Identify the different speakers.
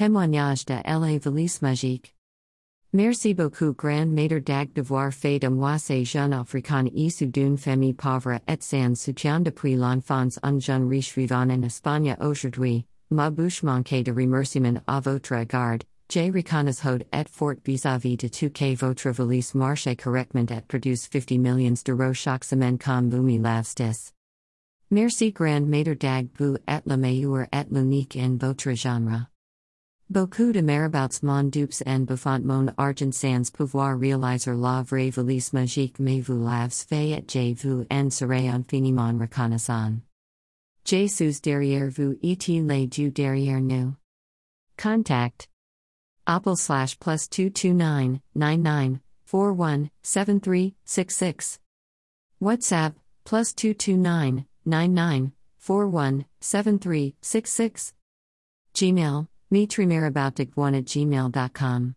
Speaker 1: Témoignage de la valise magique. Merci beaucoup, grand maître dag devoir fait de moi ces jeunes africains issus d'une famille pauvre et sans soutien depuis l'enfance un jeune riche vivant en Espagne aujourd'hui. Ma bouche manque de remerciements à votre garde. J. reconnais haute et fort vis-à-vis de tout que votre valise marche correctement et produce 50 millions d'euros chaque semaine comme vous me l'avez Merci grand maître dag vous et le meilleur et l'unique en votre genre. Beaucoup de marabouts mon dupes en buffant mon argent sans pouvoir réaliser la vraie valise magique mais vous l'avez fait et je vous en serai infiniment reconnaissant. Jesus derrière vous et les dieux derrière nous. Contact Apple slash plus 229 99 41 73 66. WhatsApp plus 229 99 41 73 66. Gmail, mitrimaraboutdic1 at gmail.com.